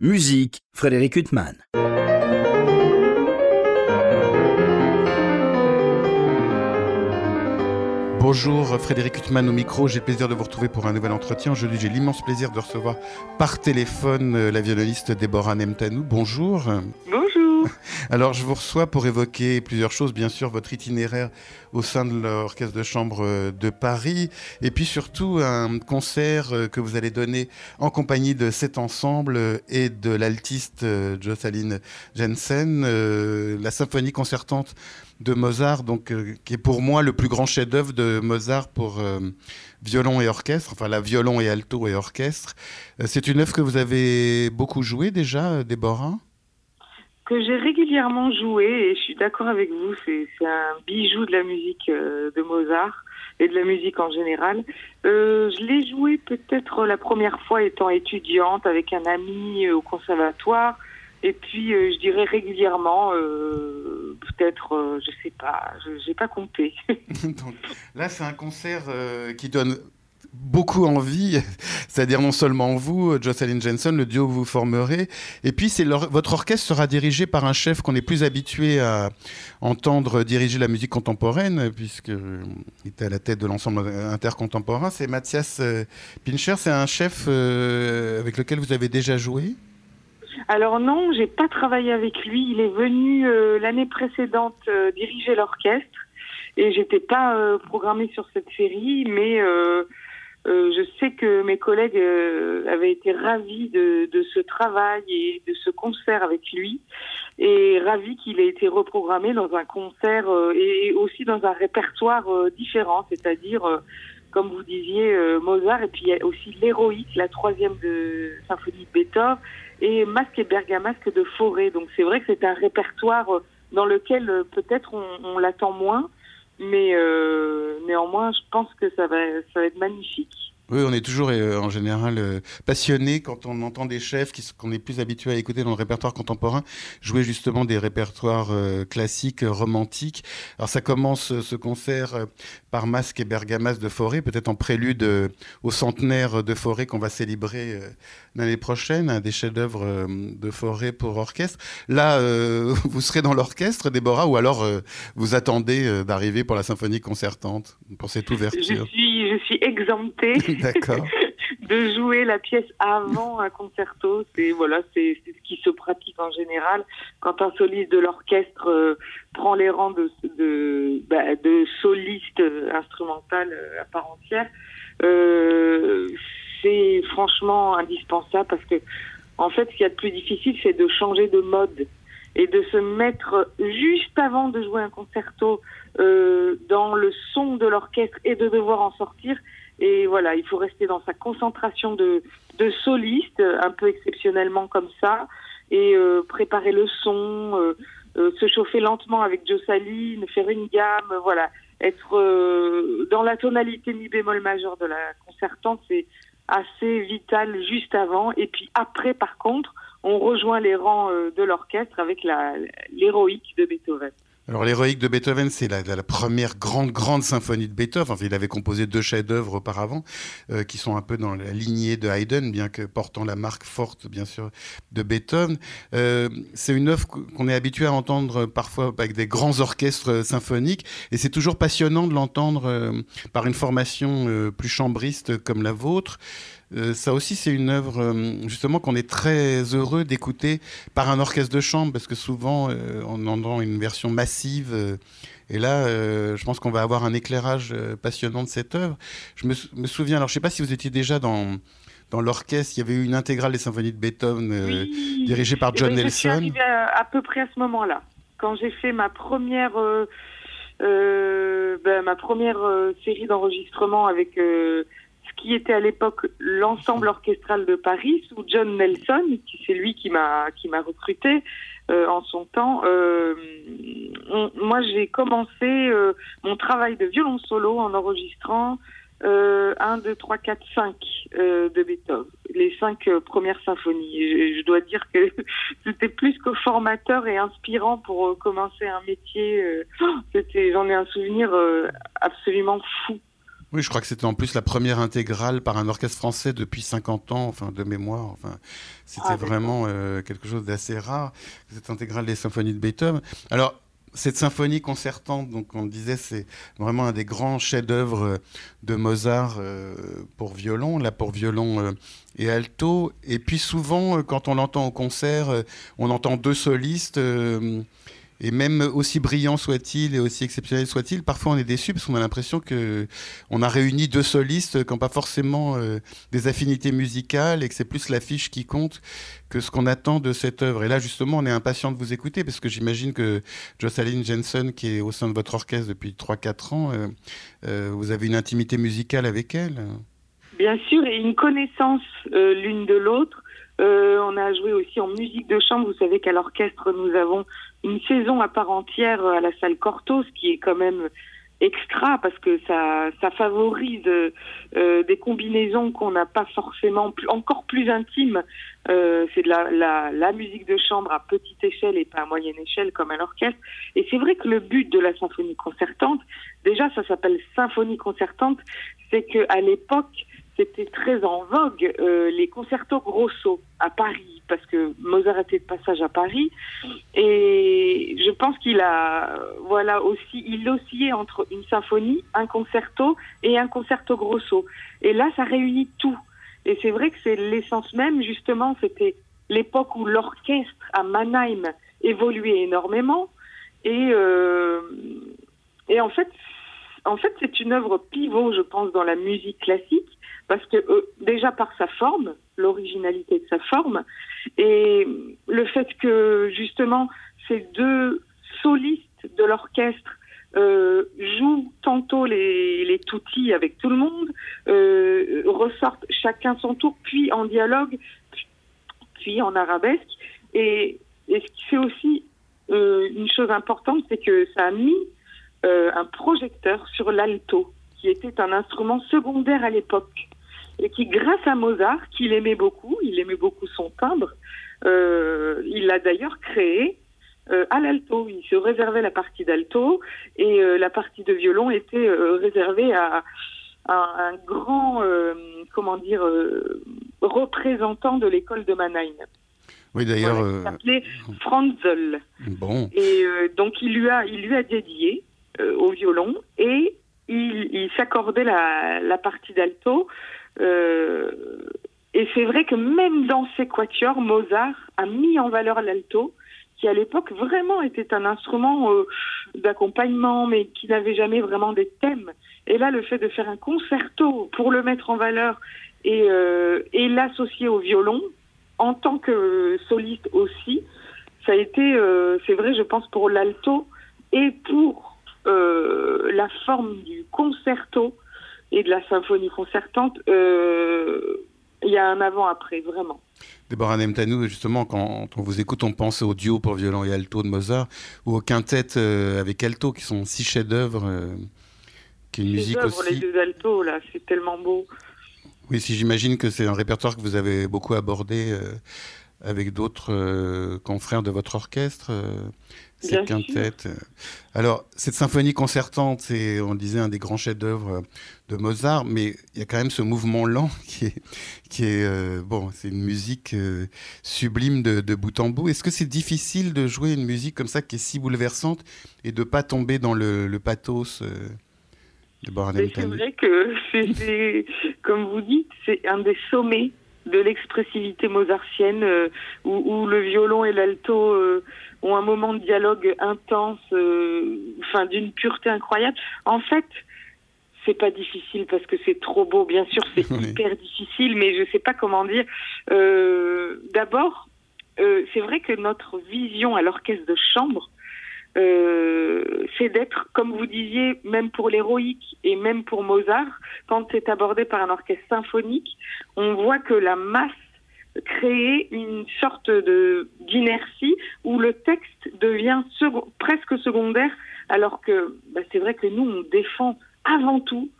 Musique, Frédéric Huttman. Bonjour Frédéric Huttman au micro, j'ai le plaisir de vous retrouver pour un nouvel entretien. Aujourd'hui j'ai l'immense plaisir de recevoir par téléphone euh, la violoniste Déborah Nemtanou. Bonjour. Alors je vous reçois pour évoquer plusieurs choses, bien sûr votre itinéraire au sein de l'Orchestre de Chambre euh, de Paris, et puis surtout un concert euh, que vous allez donner en compagnie de cet ensemble et de l'altiste Jocelyn Jensen, la symphonie concertante de Mozart, donc, euh, qui est pour moi le plus grand chef-d'œuvre de Mozart pour euh, violon et orchestre, enfin la violon et alto et orchestre. Euh, c'est une œuvre que vous avez beaucoup jouée déjà, Déborah? Que j'ai régulièrement joué, et je suis d'accord avec vous, c'est un bijou de la musique de Mozart et de la musique en général. je l'ai joué peut-être la première fois étant étudiante avec un ami au conservatoire. Et puis, je dirais régulièrement, peut-être, euh, je sais pas, je n'ai pas compté. là, c'est un concert euh, qui donne beaucoup envie, c'est-à-dire non seulement vous, Jocelyn Jensen, le duo que vous formerez, et puis votre orchestre sera dirigé par un chef qu'on est plus habitué à entendre diriger la musique contemporaine, puisqu'il était à la tête de l'ensemble intercontemporain, c'est Mathias euh, Pincher, c'est un chef avec lequel vous avez déjà joué? Alors non, j'ai pas travaillé avec lui. Il est venu euh, l'année précédente euh, diriger l'orchestre et j'étais pas euh, programmée sur cette série, mais je sais que mes collègues avaient été ravis de, ce travail et de ce concert avec lui et ravis qu'il ait été reprogrammé dans un concert et aussi dans un répertoire différent, c'est-à-dire comme vous disiez, Mozart, et puis il y a aussi l'héroïque, la troisième de symphonie de Beethoven, et Masque et Bergamasque de Forêt. Donc c'est vrai que c'est un répertoire euh, dans lequel euh, peut-être on, l'attend moins, mais euh, néanmoins je pense que ça va, ça va être magnifique. Oui, on est toujours euh, en général euh, passionné quand on entend des chefs qu'on est plus habitué à écouter dans le répertoire contemporain jouer justement des répertoires euh, classiques, romantiques. Alors ça commence ce concert par Masque et Bergamas de Forêt, peut-être en prélude au centenaire de Forêt qu'on va célébrer l'année prochaine, des chefs-d'œuvre de Forêt pour orchestre. Là, vous serez dans l'orchestre, Déborah, ou alors vous attendez d'arriver pour la symphonie concertante, pour cette ouverture? Je suis, je suis exemptée. de jouer la pièce avant un concerto. C'est voilà, c'est ce qui se pratique en général quand un soliste de l'orchestre euh, prend les rangs de de, bah, de soliste instrumental euh, à part entière. Euh, c'est franchement indispensable parce que en fait, ce qu'il y a de plus difficile, c'est de changer de mode et de se mettre juste avant de jouer un concerto dans le son de l'orchestre et de devoir en sortir et voilà, il faut rester dans sa concentration de, de soliste, un peu exceptionnellement comme ça, et euh, préparer le son, euh, euh, se chauffer lentement avec Josaline, faire une gamme, voilà, être dans la tonalité mi bémol majeur de la concertante, c'est assez vital juste avant. Et puis après, par contre, on rejoint les rangs de l'orchestre avec l'héroïque de Beethoven. Alors l'héroïque de Beethoven, c'est la, première grande grande symphonie de Beethoven. Enfin, il avait composé deux chefs-d'œuvre auparavant, euh, qui sont un peu dans la lignée de Haydn, bien que portant la marque forte, bien sûr, de Beethoven. Euh, c'est une œuvre qu'on est habitué à entendre parfois avec des grands orchestres symphoniques, et c'est toujours passionnant de l'entendre euh, par une formation plus chambriste comme la vôtre. Euh, ça aussi, c'est une œuvre euh, justement qu'on est très heureux d'écouter par un orchestre de chambre, parce que souvent euh, on entend une version massive. et là, je pense qu'on va avoir un éclairage passionnant de cette œuvre. Je me, souviens, alors je ne sais pas si vous étiez déjà dans, dans l'orchestre, il y avait eu une intégrale des symphonies de Beethoven dirigée par John Nelson. Je suis arrivée à, peu près à ce moment-là, quand j'ai fait ma première, ben, ma première série d'enregistrements avec qui était à l'époque l'ensemble orchestral de Paris sous John Nelson, qui c'est lui qui m'a qui m'a recruté euh, en son temps. Euh, moi, j'ai commencé euh, mon travail de violon solo en enregistrant 1, 2, 3, 4, 5 de Beethoven, les cinq premières symphonies. je, dois dire que c'était plus que formateur et inspirant pour commencer un métier. c'était, j'en ai un souvenir absolument fou Oui, je crois que c'était en plus la première intégrale par un orchestre français depuis 50 ans, enfin de mémoire. Enfin, c'était ah, vraiment euh, quelque chose d'assez rare, cette intégrale des symphonies de Beethoven. Alors, cette symphonie concertante, donc on disait, c'est vraiment un des grands chefs-d'œuvre euh, de Mozart euh, pour violon, là pour violon et alto. Et puis souvent, quand on l'entend au concert, on entend deux solistes. Et même aussi brillant soit-il et aussi exceptionnel soit-il, parfois on est déçu parce qu'on a l'impression que on a réuni deux solistes qui n'ont pas forcément euh, des affinités musicales et que c'est plus l'affiche qui compte que ce qu'on attend de cette œuvre. Et là, justement, on est impatient de vous écouter parce que j'imagine que Jocelyn Jensen, qui est au sein de votre orchestre depuis 3-4 ans, euh, euh, vous avez une intimité musicale avec elle. Bien sûr, et une connaissance l'une de l'autre. on a joué aussi en musique de chambre. Vous savez qu'à l'orchestre, nous avons une saison à part entière à la salle Cortos, qui est quand même extra parce que ça, ça favorise euh, des combinaisons qu'on n'a pas forcément plus, encore plus intimes. Euh, c'est de la, la, la, musique de chambre à petite échelle et pas à moyenne échelle comme à l'orchestre. Et c'est vrai que le but de la symphonie concertante, déjà ça s'appelle symphonie concertante, c'est que à l'époque c'était très en vogue euh, les concertos grosso à Paris parce que Mozart était de passage à Paris. Et je pense qu'il a voilà aussi il oscillait entre une symphonie, un concerto et un concerto grosso. Et là ça réunit tout. Et c'est vrai que c'est l'essence même justement c'était l'époque où l'orchestre à Mannheim évoluait énormément. Et euh, et en fait en fait c'est une œuvre pivot je pense dans la musique classique parce que euh, déjà par sa forme, l'originalité de sa forme, et le fait que justement ces deux solistes de l'orchestre euh, jouent tantôt les, les toutis avec tout le monde, euh, ressortent chacun son tour, puis en dialogue, puis en arabesque. Et, et ce qui fait aussi euh, une chose importante, c'est que ça a mis un projecteur sur l'alto, qui était un instrument secondaire à l'époque et qui, grâce à Mozart, qu'il aimait beaucoup, il aimait beaucoup son timbre, euh, il l'a d'ailleurs créé euh, à l'alto. Il se réservait la partie d'alto et euh, la partie de violon était réservée à, à, un grand, comment dire, représentant de l'école de Mannheim. Oui, d'ailleurs. il s'appelait Franzel. Bon. Et donc il lui a, il lui a dédié au violon et il, il s'accordait la, la partie d'alto et c'est vrai que même dans ses quatuors, Mozart a mis en valeur l'alto, qui à l'époque vraiment était un instrument euh, d'accompagnement, mais qui n'avait jamais vraiment des thèmes. Et là, le fait de faire un concerto pour le mettre en valeur et, euh, l'associer au violon, en tant que soliste aussi, ça a été, euh, c'est vrai, je pense, pour l'alto et pour euh, la forme du concerto, et de la symphonie concertante, euh, il y a un avant-après, vraiment. Déborah Nemtanou, justement, quand on vous écoute, on pense au duo pour violon et alto de Mozart, ou au quintet euh, avec alto, qui sont six chefs-d'œuvre, euh, qui est une musique aussi... les deux altos, là, c'est tellement beau. Oui, si j'imagine que c'est un répertoire que vous avez beaucoup abordé avec d'autres confrères de votre orchestre cette quintette. Alors, cette symphonie concertante, c'est, on disait, un des grands chefs-d'œuvre de Mozart, mais il y a quand même ce mouvement lent qui est, qui est euh, bon, c'est une musique euh, sublime de, de, bout en bout. Est-ce que c'est difficile de jouer une musique comme ça qui est si bouleversante et de pas tomber dans le, le pathos euh, de C'est vrai que c'est, comme vous dites, c'est un des sommets de l'expressivité mozartienne euh, où, où, le violon et l'alto euh, ont un moment de dialogue intense, euh, enfin d'une pureté incroyable. En fait, c'est pas difficile parce que c'est trop beau. Bien sûr, c'est hyper difficile, mais je sais pas comment dire. D'abord, c'est vrai que notre vision à l'orchestre de chambre euh, c'est d'être, comme vous disiez, même pour l'héroïque et même pour Mozart, quand c'est abordé par un orchestre symphonique, on voit que la masse crée une sorte d'inertie où le texte devient presque secondaire, alors que bah, c'est vrai que nous on défend avant tout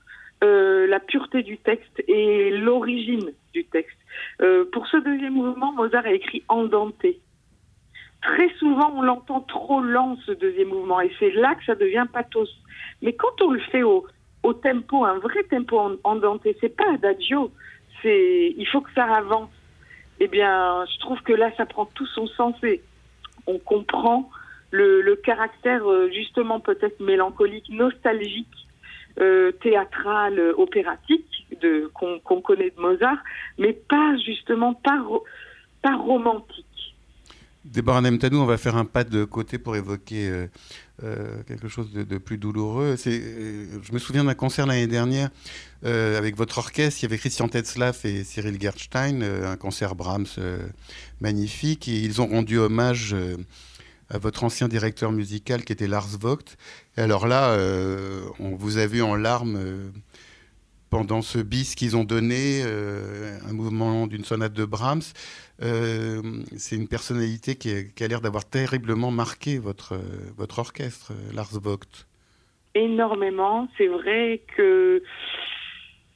euh, la pureté du texte et l'origine du texte. Euh, pour ce deuxième mouvement, Mozart a écrit Andanté très souvent on l'entend trop lent ce deuxième mouvement et c'est là que ça devient pathos. Mais quand on le fait au tempo, un vrai tempo andante. C'est pas adagio. C'est, il faut que ça avance. Eh bien, je trouve que là, ça prend tout son sens et on comprend le, caractère euh, justement peut-être mélancolique, nostalgique, euh, théâtral, opératique de qu'on connaît de Mozart, mais pas justement pas, pas romantique. Déborah Nemtanou, on va faire un pas de côté pour évoquer euh, euh, quelque chose de, plus douloureux. Euh, je me souviens d'un concert l'année dernière avec votre orchestre. Il y avait Christian Tetzlaff et Cyril Gerstein, un concert Brahms magnifique. Et ils ont rendu hommage à votre ancien directeur musical qui était Lars Vogt. Alors là, on vous a vu en larmes pendant ce bis qu'ils ont donné, un mouvement d'une sonate de Brahms. Euh, c'est une personnalité qui, a l'air d'avoir terriblement marqué votre, votre orchestre, Lars Vogt. Énormément. C'est vrai que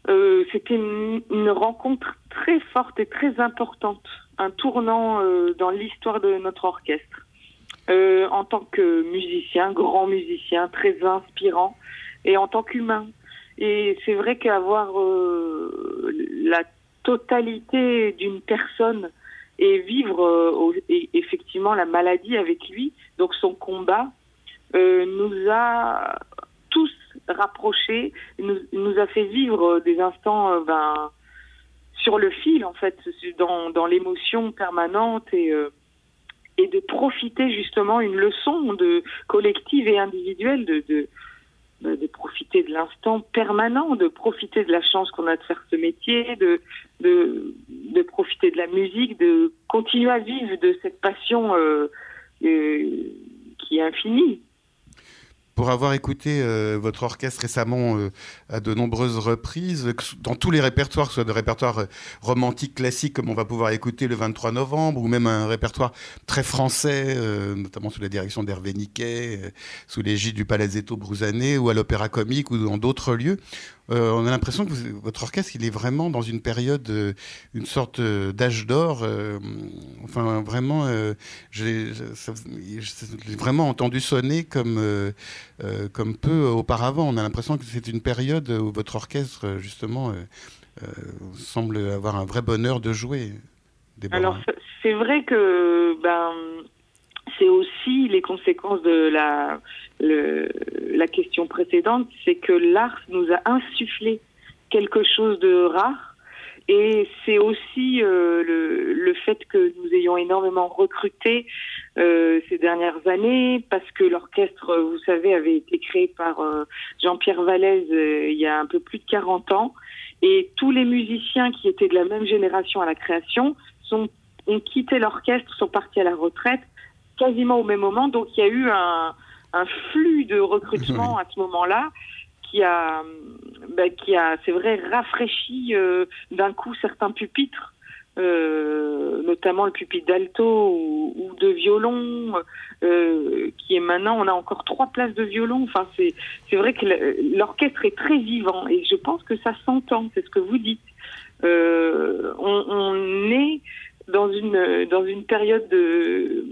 euh, c'était une, rencontre très forte et très importante, un tournant euh, dans l'histoire de notre orchestre. en tant que musicien, grand musicien, très inspirant, et en tant qu'humain. Et c'est vrai qu'avoir la totalité d'une personne et vivre euh, effectivement la maladie avec lui. Donc son combat euh, nous a tous rapprochés, nous, a fait vivre des instants euh, ben, sur le fil en fait, dans, l'émotion permanente et de profiter justement une leçon de collective et individuelle de de profiter de l'instant permanent, de profiter de la chance qu'on a de faire ce métier, de, profiter de la musique, de continuer à vivre de cette passion euh, euh, qui est infinie pour avoir écouté euh, votre orchestre récemment euh, à de nombreuses reprises, dans tous les répertoires, que ce soit des répertoires euh, romantiques classiques comme on va pouvoir écouter le 23 novembre, ou même un répertoire très français, notamment sous la direction d'Hervé Niquet, sous l'égide du Palazzetto Brusané, ou à l'Opéra Comique, ou dans d'autres lieux, euh, on a l'impression que votre orchestre, il est vraiment dans une période, euh, une sorte euh, d'âge d'or. enfin, vraiment, j'ai vraiment entendu sonner comme, comme peu auparavant. On a l'impression que c'est une période où votre orchestre, justement, semble avoir un vrai bonheur de jouer. Alors, c'est vrai que ben, c'est aussi les conséquences de la, la question précédente, c'est que l'art nous a insufflé quelque chose de rare. Et c'est aussi euh, le, le, fait que nous ayons énormément recruté euh, ces dernières années, parce que l'orchestre, vous savez, avait été créé par euh, Jean-Pierre Vallès il y a un peu plus de 40 ans. Et tous les musiciens qui étaient de la même génération à la création ont quitté l'orchestre, sont partis à la retraite quasiment au même moment. Donc il y a eu un, un flux de recrutement à ce moment-là qui a, ben, qui a, c'est vrai, rafraîchi euh, d'un coup certains pupitres, euh, notamment le pupitre d'alto ou, ou, de violon, euh, qui est maintenant, on a encore trois places de violon. Enfin, c'est, c'est vrai que l'orchestre est très vivant et je pense que ça s'entend, c'est ce que vous dites. On, on est dans une dans une période de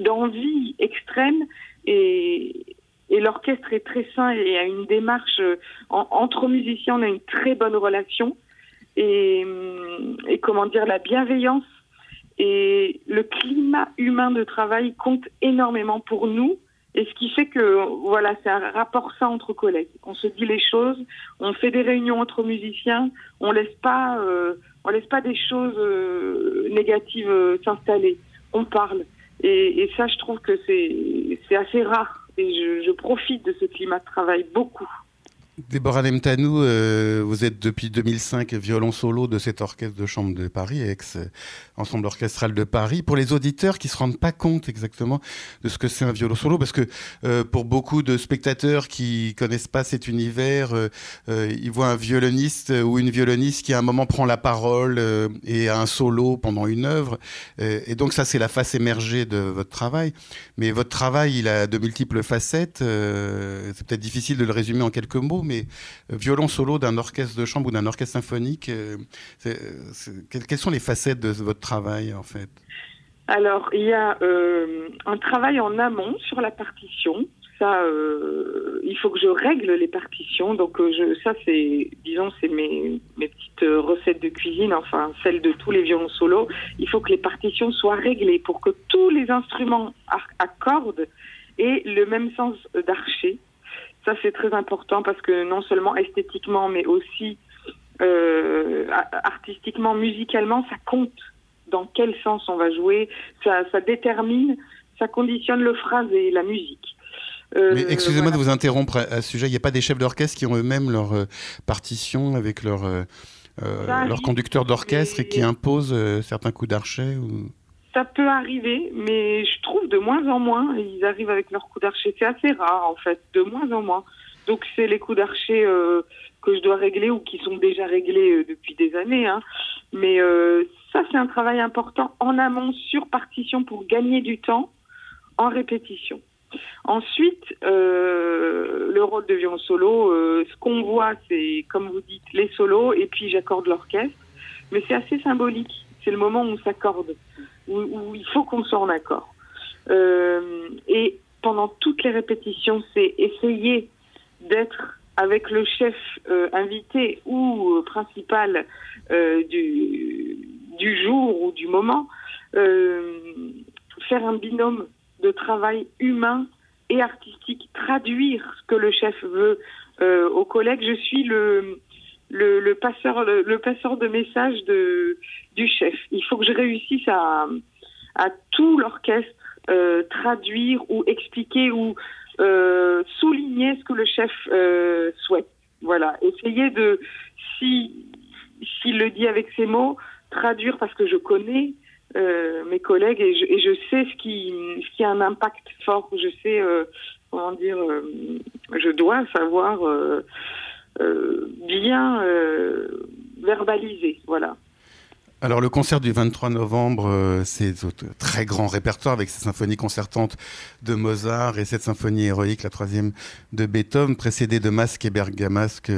d'envie extrême et, l'orchestre est très sain et a une démarche euh, entre musiciens, on a une très bonne relation et, hum, et comment dire la bienveillance et le climat humain de travail compte énormément pour nous et ce qui fait que voilà c'est un rapport sain entre collègues. On se dit les choses, on fait des réunions entre musiciens, on laisse pas euh, on laisse pas des choses euh, négatives s'installer. On parle. Et, et, ça, je trouve que c'est assez rare. Et je, je profite de ce climat de travail beaucoup. Déborah Lemtanou, euh, vous êtes depuis 2005 violon solo de cet orchestre de chambre de Paris, ex-ensemble orchestral de Paris. Pour les auditeurs qui se rendent pas compte exactement de ce que c'est un violon solo, parce que euh, pour beaucoup de spectateurs qui connaissent pas cet univers, euh, ils voient un violoniste ou une violoniste qui à un moment prend la parole et a un solo pendant une œuvre. et donc ça, c'est la face émergée de votre travail. Mais votre travail, il a de multiples facettes. c'est peut-être difficile de le résumer en quelques mots mais euh, violon solo d'un orchestre de chambre ou d'un orchestre symphonique, euh, quelles sont les facettes de votre travail en fait? Alors, il y a euh, un travail en amont sur la partition. ça, il faut que je règle les partitions. Donc ça, c'est, disons, c'est mes, mes petites recettes de cuisine, enfin celles de tous les violons solos. Il faut que les partitions soient réglées pour que tous les instruments accordent aient le même sens d'archer. Ça, c'est très important parce que non seulement esthétiquement, mais aussi euh, artistiquement, musicalement, ça compte dans quel sens on va jouer. Ça, ça détermine, ça conditionne le phrase et la musique. Euh, Mais excusez-moi de vous interrompre à, ce sujet. Il n'y a pas des chefs d'orchestre qui ont eux-mêmes leur euh, partition avec leur, leur conducteur d'orchestre et qui imposent certains coups d'archet ou... Ça peut arriver, mais je trouve de moins en moins. Ils arrivent avec leurs coups d'archet. C'est assez rare, en fait, de moins en moins. Donc, c'est les coups d'archet que je dois régler ou qui sont déjà réglés depuis des années. Hein. Mais ça, c'est un travail important en amont sur partition pour gagner du temps en répétition. Ensuite, euh, le rôle de violon solo, euh, ce qu'on voit, c'est, comme vous dites, les solos, et puis j'accorde l'orchestre. Mais c'est assez symbolique. C'est le moment où on s'accorde, où, il faut qu'on soit en accord. Euh, et pendant toutes les répétitions, c'est essayer d'être avec le chef invité ou principal du, du jour ou du moment, euh, faire un binôme de travail humain et artistique, traduire ce que le chef veut euh, aux collègues. Je suis le, le, passeur, le, passeur de messages de, du chef. Il faut que je réussisse à, à tout l'orchestre euh, traduire ou expliquer ou souligner ce que le chef souhaite. Voilà, essayer de, si s'il le dit avec ses mots, traduire parce que je connais euh, mes collègues et je, je, sais ce qui, ce qui a un impact fort. Je sais, euh, comment dire, euh, je dois savoir bien verbaliser. Voilà. Alors le concert du 23 novembre, euh, c'est un très grand répertoire avec ces symphonies concertantes de Mozart et cette symphonie héroïque, la troisième de Beethoven, précédée de Masque et Bergamasque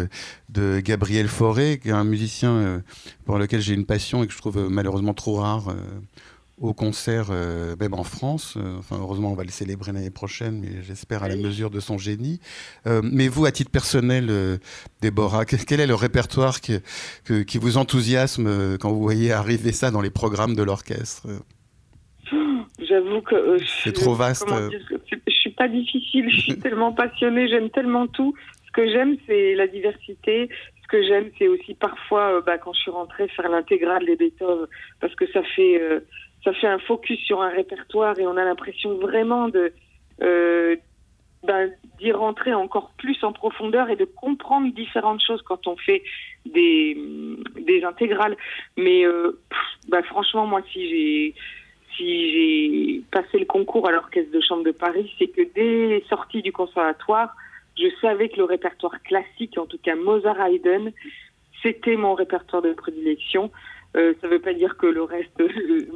de Gabriel Fauré, un musicien euh, pour lequel j'ai une passion et que je trouve euh, malheureusement trop rare au concert, euh, même en France. Euh, enfin, heureusement, on va le célébrer l'année prochaine, mais j'espère à la mesure de son génie. Euh, mais vous, à titre personnel, Déborah, quel est le répertoire qui, qui vous enthousiasme quand vous voyez arriver ça dans les programmes de l'orchestre? J'avoue que c'est trop vaste. je suis pas difficile, je suis tellement passionnée, j'aime tellement tout. Ce que j'aime, c'est la diversité, ce que j'aime, c'est aussi parfois, bah, quand je suis rentrée, faire l'intégrale des Beethoven, parce que ça fait, ça fait un focus sur un répertoire et on a l'impression vraiment de euh, ben, d'y rentrer encore plus en profondeur et de comprendre différentes choses quand on fait des, des intégrales. Mais euh, ben, franchement, moi, si j'ai si j'ai passé le concours à l'orchestre de chambre de Paris, c'est que dès sortie du conservatoire, je savais que le répertoire classique, en tout cas Mozart-Haydn, c'était mon répertoire de prédilection. Euh, ça ne veut pas dire que le reste,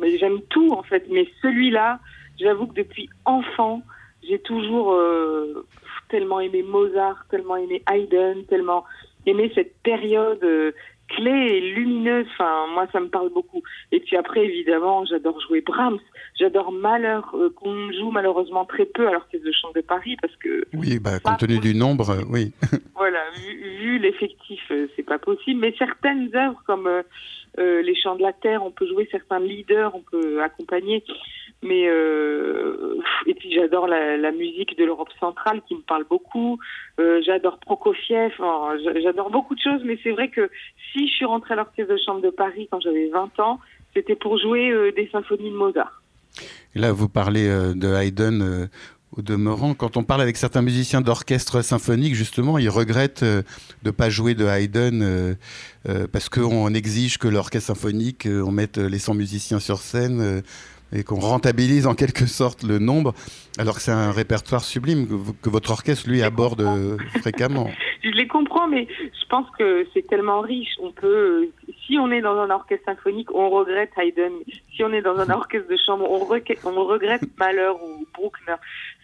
mais j'aime tout en fait. Mais celui-là, j'avoue que depuis enfant, j'ai toujours euh, tellement aimé Mozart, tellement aimé Haydn, tellement aimé cette période euh, clé et lumineuse. Enfin, moi, ça me parle beaucoup. Et puis après, évidemment, j'adore jouer Brahms. J'adore Malheur, qu'on joue malheureusement très peu alors que c'est le chant de Paris parce que. Oui, bah, compte tenu du nombre, oui. voilà, vu, vu l'effectif, c'est pas possible. Mais certaines œuvres comme euh, les chants de la terre, on peut jouer certains leaders, on peut accompagner. Mais euh, et puis j'adore la, musique de l'Europe centrale qui me parle beaucoup. Euh, j'adore Prokofiev. j'adore beaucoup de choses, mais c'est vrai que si je suis rentrée à l'orchestre de chambre de Paris quand j'avais 20 ans, c'était pour jouer des symphonies de Mozart. là, vous parlez de Haydn au demeurant, quand on parle avec certains musiciens d'orchestre symphonique, justement, ils regrettent euh, de ne pas jouer de Haydn euh, euh, parce qu'on exige que l'orchestre symphonique, on mette les 100 musiciens sur scène et qu'on rentabilise en quelque sorte le nombre, alors que c'est un répertoire sublime que, votre orchestre, lui, aborde fréquemment. Je les comprends, mais je pense que c'est tellement riche. On peut, si on est dans un orchestre symphonique, on regrette Haydn. Si on est dans un orchestre de chambre, on, on regrette Mahler ou Bruckner.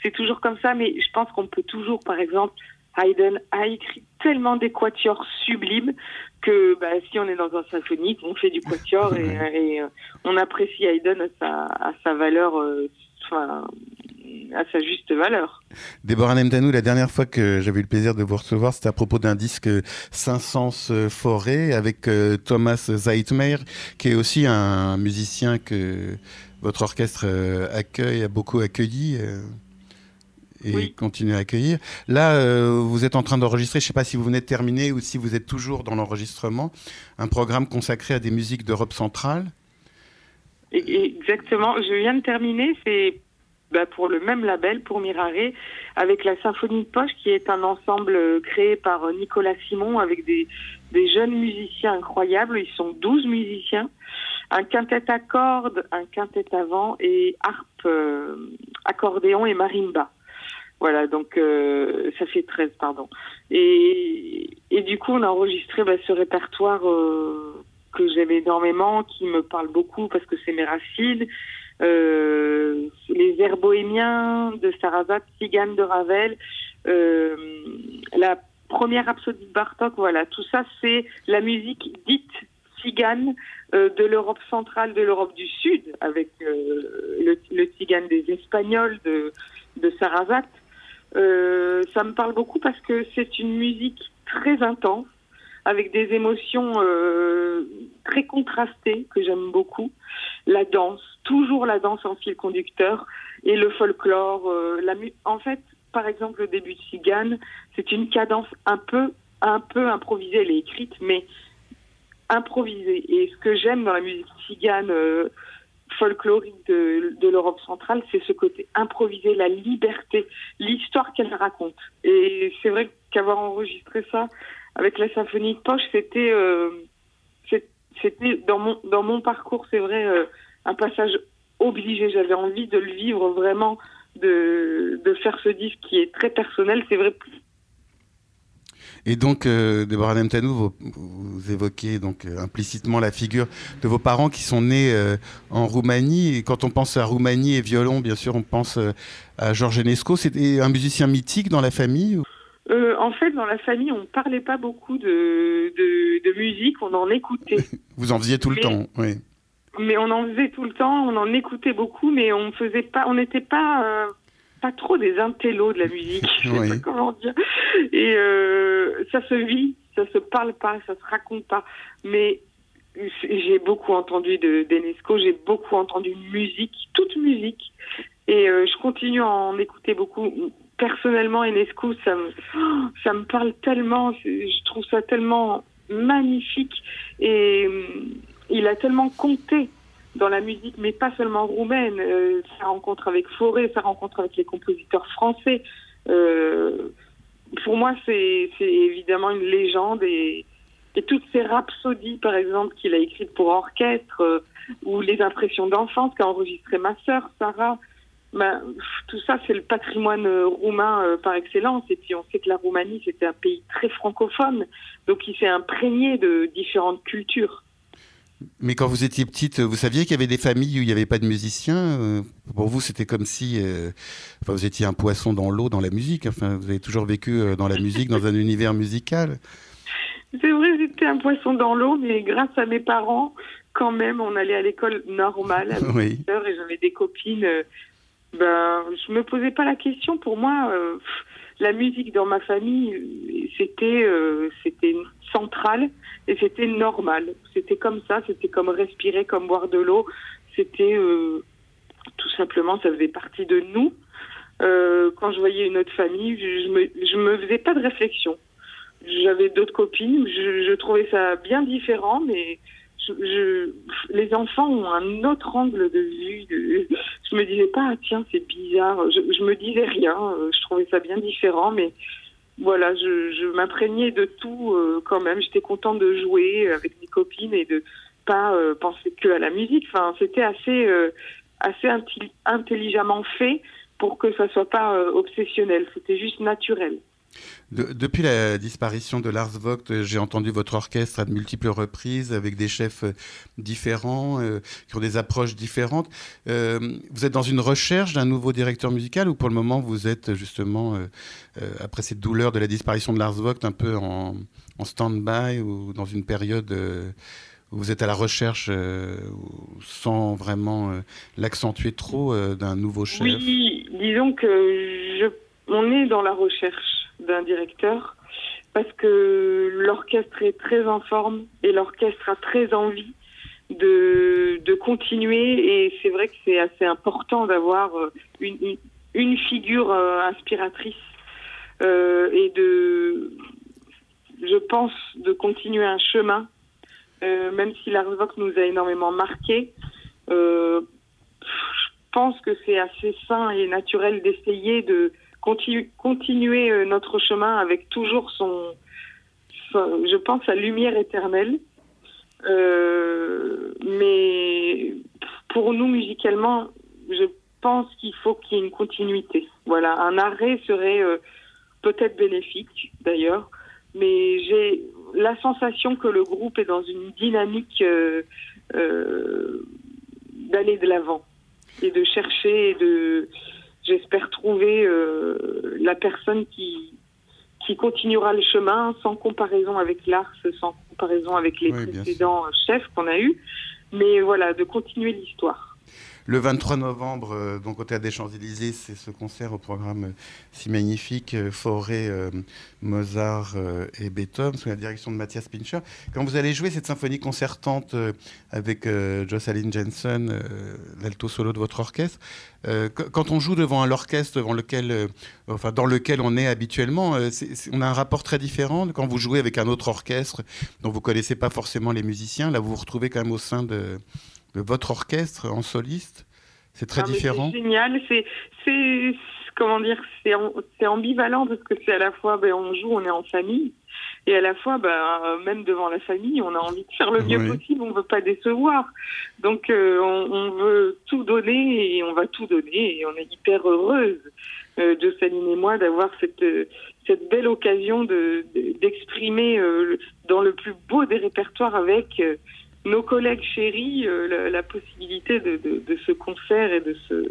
C'est toujours comme ça, mais je pense qu'on peut toujours, par exemple, Haydn a écrit tellement des quatuors sublimes que bah, si on est dans un symphonique, on fait du quatuor et, euh, on apprécie Haydn à sa, à sa valeur euh, à sa juste valeur. Déborah Nemtanou, la dernière fois que j'avais eu le plaisir de vous recevoir, c'était à propos d'un disque 500 Forêt avec Thomas Zeitmeyer, qui est aussi un musicien que votre orchestre accueille, a beaucoup accueilli et continuer à accueillir. Là, euh, vous êtes en train d'enregistrer, je ne sais pas si vous venez de terminer ou si vous êtes toujours dans l'enregistrement, un programme consacré à des musiques d'Europe centrale. Exactement, je viens de terminer, c'est bah, pour le même label, pour Mirare, avec la Symphonie de Poche, qui est un ensemble créé par Nicolas Simon avec des, des jeunes musiciens incroyables. Ils sont 12 musiciens, un quintet à cordes, un quintet à vent et harpe, euh, accordéon et marimba. Voilà, donc euh, ça fait 13, pardon. Et, et du coup, on a enregistré bah, ce répertoire euh, que j'aime énormément, qui me parle beaucoup parce que c'est mes racines. Euh, les airs bohémiens de Sarrazat, Tzigane de Ravel, la première rhapsodie de Bartok, voilà, tout ça c'est la musique dite tzigane euh, de l'Europe centrale, de l'Europe du Sud, avec le, le des Espagnols, de, de Sarrazat. Euh, ça me parle beaucoup parce que c'est une musique très intense, avec des émotions euh, très contrastées que j'aime beaucoup. La danse, toujours la danse en fil conducteur, et le folklore. Euh, en fait, par exemple, le début de Cigane, c'est une cadence un peu, un peu improvisée. Elle est écrite, mais improvisée. Et ce que j'aime dans la musique cigane folklorique de, l'Europe centrale, c'est ce côté improvisé, la liberté, l'histoire qu'elle raconte. Et c'est vrai qu'avoir enregistré ça avec la symphonie de poche, c'était euh, dans mon dans mon parcours, c'est vrai, euh, un passage obligé. J'avais envie de le vivre vraiment, de de faire ce disque qui est très personnel. C'est vrai, et donc, euh, Deborah Nemtanou, vous, vous, évoquez donc euh, implicitement la figure de vos parents qui sont nés euh, en Roumanie. Et quand on pense à Roumanie et violon, bien sûr, on pense euh, à Georges Enesco. C'était un musicien mythique dans la famille euh, en fait, dans la famille, on ne parlait pas beaucoup de, de, de, musique, on en écoutait. Vous en faisiez tout le temps, oui. Mais on en faisait tout le temps, on en écoutait beaucoup, mais on faisait pas, on n'était pas pas trop des intellos de la musique, je sais pas comment dire. Et euh, ça se vit, ça se parle pas, ça se raconte pas. Mais j'ai beaucoup entendu de d'Enesco, j'ai beaucoup entendu musique, toute musique. Et euh, je continue à en écouter beaucoup. Personnellement, Enesco, ça me, ça me parle tellement, je trouve ça tellement magnifique. Et euh, il a tellement compté dans la musique, mais pas seulement roumaine. Euh, sa rencontre avec Forêt, sa rencontre avec les compositeurs français. Euh, pour moi, c'est évidemment une légende et, toutes ces rhapsodies, par exemple, qu'il a écrites pour orchestre, euh, ou les impressions d'enfance qu'a enregistré ma sœur, Sarah. Ben, tout ça, c'est le patrimoine euh, roumain euh, par excellence. Et puis, on sait que la Roumanie, c'était un pays très francophone, donc il s'est imprégné de différentes cultures. Mais quand vous étiez petite, vous saviez qu'il y avait des familles où il n'y avait pas de musiciens euh, Pour vous, c'était comme si euh, enfin, vous étiez un poisson dans l'eau, dans la musique. Enfin, vous avez toujours vécu euh, dans la musique, dans un univers musical. C'est vrai, j'étais un poisson dans l'eau, mais grâce à mes parents, quand même, on allait à l'école normale avec oui. et j'avais des copines. ben, je me posais pas la question. Pour moi, la musique dans ma famille, c'était c'était central et c'était normal. C'était comme ça, c'était comme respirer, comme boire de l'eau. C'était euh, tout simplement, ça faisait partie de nous. Euh, quand je voyais une autre famille, je, je, me, je me faisais pas de réflexion. J'avais d'autres copines, je, je, trouvais ça bien différent, mais je, les enfants ont un autre angle de vue. Je me disais pas, ah, tiens, c'est bizarre. Je, je me disais rien. Je trouvais ça bien différent, mais voilà, je, m'imprégnais de tout euh, quand même. J'étais contente de jouer avec mes copines et de pas euh, penser que à la musique. Enfin, c'était assez euh, assez intelligemment fait pour que ça soit pas euh, obsessionnel. C'était juste naturel. De, depuis la disparition de Lars Vogt, j'ai entendu votre orchestre à de multiples reprises avec des chefs euh, différents, euh, qui ont des approches différentes. Euh, vous êtes dans une recherche d'un nouveau directeur musical ou pour le moment vous êtes justement, euh, euh après cette douleur de la disparition de Lars Vogt, un peu en, stand-by ou dans une période euh, vous êtes à la recherche, sans vraiment l'accentuer trop, d'un nouveau chef? Oui, disons que on est dans la recherche d'un directeur parce que l'orchestre est très en forme et l'orchestre a très envie de, de continuer et c'est vrai que c'est assez important d'avoir une, une, figure inspiratrice euh, et de, je pense, de continuer un chemin, euh, même si la Rock nous a énormément marqué. Euh, je pense que c'est assez sain et naturel d'essayer de continu continuer notre chemin avec toujours son, je pense, sa lumière éternelle. mais pour nous musicalement, je pense qu'il faut qu'il y ait une continuité. Voilà, un arrêt serait peut-être bénéfique d'ailleurs, mais j'ai la sensation que le groupe est dans une dynamique euh, euh, d'aller de l'avant et de chercher et de, j'espère, trouver euh, la personne qui, qui continuera le chemin sans comparaison avec l'Ars, sans comparaison avec les précédents chefs qu'on a eus, mais voilà, de continuer l'histoire. Le 23 novembre, euh, donc au Théâtre des Champs-Élysées, c'est ce concert au programme euh, si magnifique, euh, Forêt, Mozart et Beethoven, sous la direction de Matthias Pincher. Quand vous allez jouer cette symphonie concertante avec Jocelyn Jensen, l'alto solo de votre orchestre, quand on joue devant un orchestre devant lequel, enfin, dans lequel on est habituellement, on a un rapport très différent quand vous jouez avec un autre orchestre dont vous connaissez pas forcément les musiciens. Là, vous vous retrouvez quand même au sein de votre orchestre en soliste C'est très ah, différent C'est génial. C'est, comment dire, c'est ambivalent parce que c'est à la fois, ben, on joue, on est en famille. Et à la fois, ben, même devant la famille, on a envie de faire le mieux possible, on ne veut pas décevoir. Donc euh, on, veut tout donner et on va tout donner et on est hyper heureuse, euh, Jocelyne et moi, d'avoir cette, cette belle occasion d'exprimer de, euh, dans le plus beau des répertoires avec euh, nos collègues chéris euh, la, possibilité de, ce concert et de ce,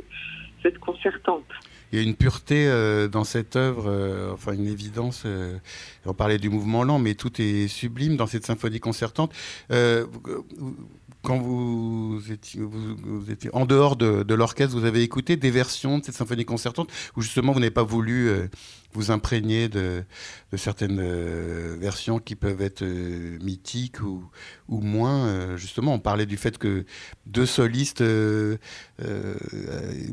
cette concertante. Il y a une pureté euh, dans cette œuvre, euh, enfin une évidence. on parlait du mouvement lent, mais tout est sublime dans cette symphonie concertante quand vous étiez, vous, étiez, en dehors de, l'orchestre, vous avez écouté des versions de cette symphonie concertante où justement vous n'avez pas voulu euh, vous imprégner de, certaines euh, versions qui peuvent être euh, mythiques ou, ou moins. justement, on parlait du fait que deux solistes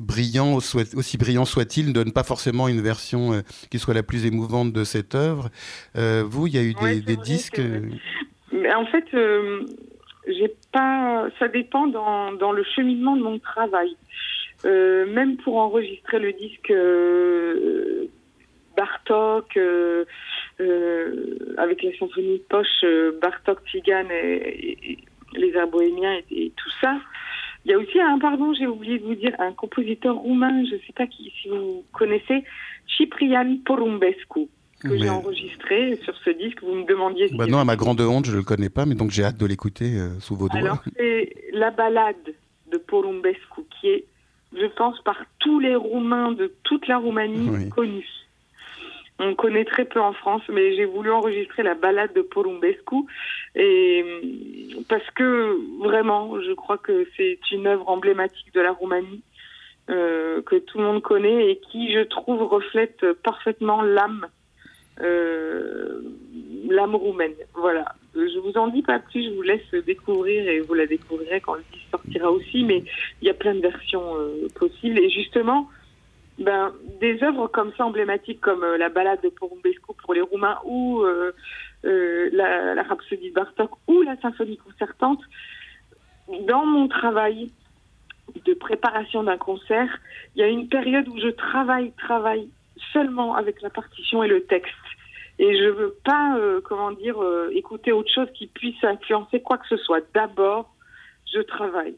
brillants, aussi brillants soient-ils, ne donnent pas forcément une version qui soit la plus émouvante de cette œuvre. vous, il y a eu des, disques. En fait, j'ai pas. Ça dépend dans, dans le cheminement de mon travail. Euh, même pour enregistrer le disque euh, Bartok euh, euh, avec la symphonie de poche Bartok, Tzigane et, les Arts bohémiens et, tout ça. Il y a aussi un, pardon, j'ai oublié de vous dire, un compositeur roumain, je ne sais pas qui, si vous connaissez, Ciprian Porumbescu que j'ai enregistré sur ce disque. Vous me demandiez si. Bah non, à ma grande honte, je ne le connais pas, mais donc j'ai hâte de l'écouter euh, sous vos doigts. Alors, c'est la balade de Porumbescu, qui est, je pense, par tous les Roumains de toute la Roumanie connue. On connaît très peu en France, mais j'ai voulu enregistrer la balade de Porumbescu et parce que vraiment, je crois que c'est une œuvre emblématique de la Roumanie euh, que tout le monde connaît et qui, je trouve, reflète parfaitement l'âme euh, l'âme roumaine. Voilà. Je vous en dis pas plus, je vous laisse découvrir et vous la découvrirez quand le disque sortira aussi, mais il y a plein de versions euh, possibles. Et justement, ben, des œuvres comme ça emblématiques comme euh, la balade de Porumbescu pour les Roumains ou la, la Rhapsodie de Bartok ou la symphonie concertante, dans mon travail de préparation d'un concert, il y a une période où je travaille, travaille seulement avec la partition et le texte. Et je veux pas, euh, comment dire, euh, écouter autre chose qui puisse influencer quoi que ce soit. D'abord, je travaille.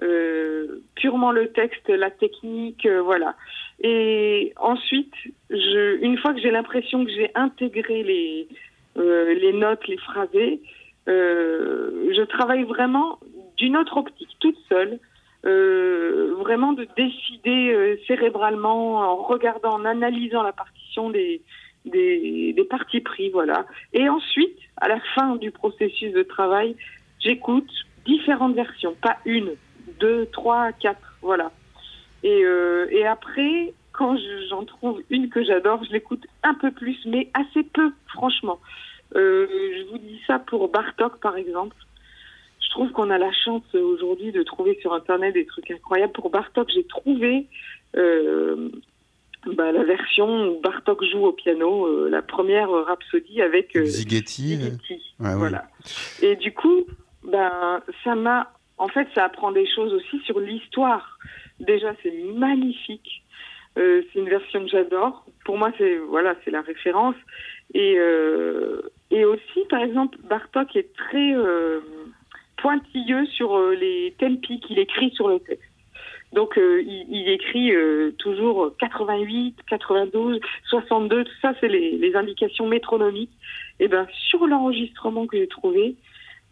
Euh, purement le texte, la technique, voilà. Et ensuite, je, une fois que j'ai l'impression que j'ai intégré les, les notes, les phrasés, je travaille vraiment d'une autre optique, toute seule, euh, vraiment de décider euh, cérébralement en regardant, en analysant la partition des, des, des parties pris, voilà. Et ensuite, à la fin du processus de travail, j'écoute différentes versions, pas une, deux, trois, quatre, voilà. Et, euh, et après, quand j'en trouve une que j'adore, je l'écoute un peu plus, mais assez peu, franchement. Euh, je vous dis ça pour Bartok, par exemple. Je trouve qu'on a la chance aujourd'hui de trouver sur Internet des trucs incroyables. Pour Bartok, j'ai trouvé euh, bah, la version où Bartok joue au piano, euh, la première rhapsodie avec euh, Zigeti. voilà. Et du coup, ben, ça m'a. En fait, ça apprend des choses aussi sur l'histoire. Déjà, c'est magnifique. Euh, c'est une version que j'adore. Pour moi, c'est voilà, c'est la référence. Et et aussi, par exemple, Bartok est très pointilleux sur les tempi qu'il écrit sur le texte. Donc, il, il, écrit toujours 88, 92, 62. Tout ça, c'est les, indications métronomiques. Et ben, sur l'enregistrement que j'ai trouvé,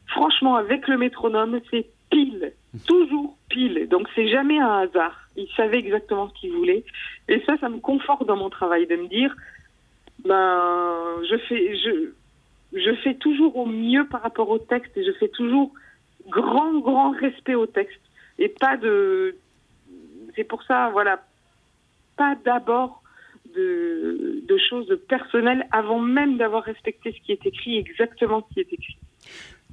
franchement, avec le métronome, c'est pile, toujours pile. Donc c'est jamais un hasard. Il savait exactement ce qu'il voulait. Et ça, ça me conforte dans mon travail de me dire, ben, je fais toujours au mieux par rapport au texte et je fais toujours grand, grand respect au texte. Et pas de, c'est pour ça, voilà, pas d'abord de, choses personnelles avant même d'avoir respecté ce qui est écrit, exactement ce qui est écrit.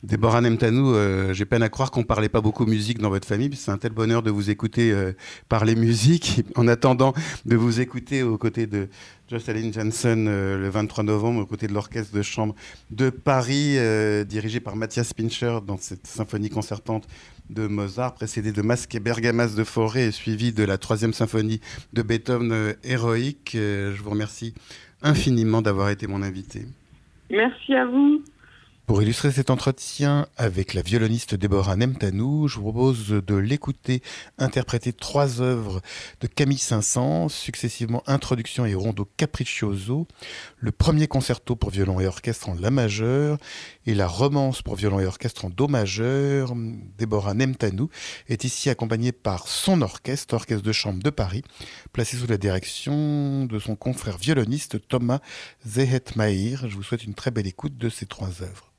Déborah Nemtanou, euh, j'ai peine à croire qu'on parlait pas beaucoup musique dans votre famille. C'est un tel bonheur de vous écouter euh, parler musique. En attendant de vous écouter aux côtés de Jocelyn Janssen euh, le 23 novembre, aux côtés de l'orchestre de chambre de Paris, euh, dirigé par Mathias Pincher dans cette symphonie concertante de Mozart, précédée de Masque et Bergamas de Forêt et suivie de la troisième symphonie de Beethoven héroïque. je vous remercie infiniment d'avoir été mon invité. Merci à vous. Pour illustrer cet entretien avec la violoniste Déborah Nemtanou, je vous propose de l'écouter interpréter trois œuvres de Camille Saint-Saëns, successivement Introduction et Rondo Capriccioso, le premier concerto pour violon et orchestre en La majeur et la romance pour violon et orchestre en Do majeur. Déborah Nemtanou est ici accompagnée par son orchestre, orchestre de chambre de Paris, placé sous la direction de son confrère violoniste Thomas Zehetmaïr. Je vous souhaite une très belle écoute de ces trois œuvres.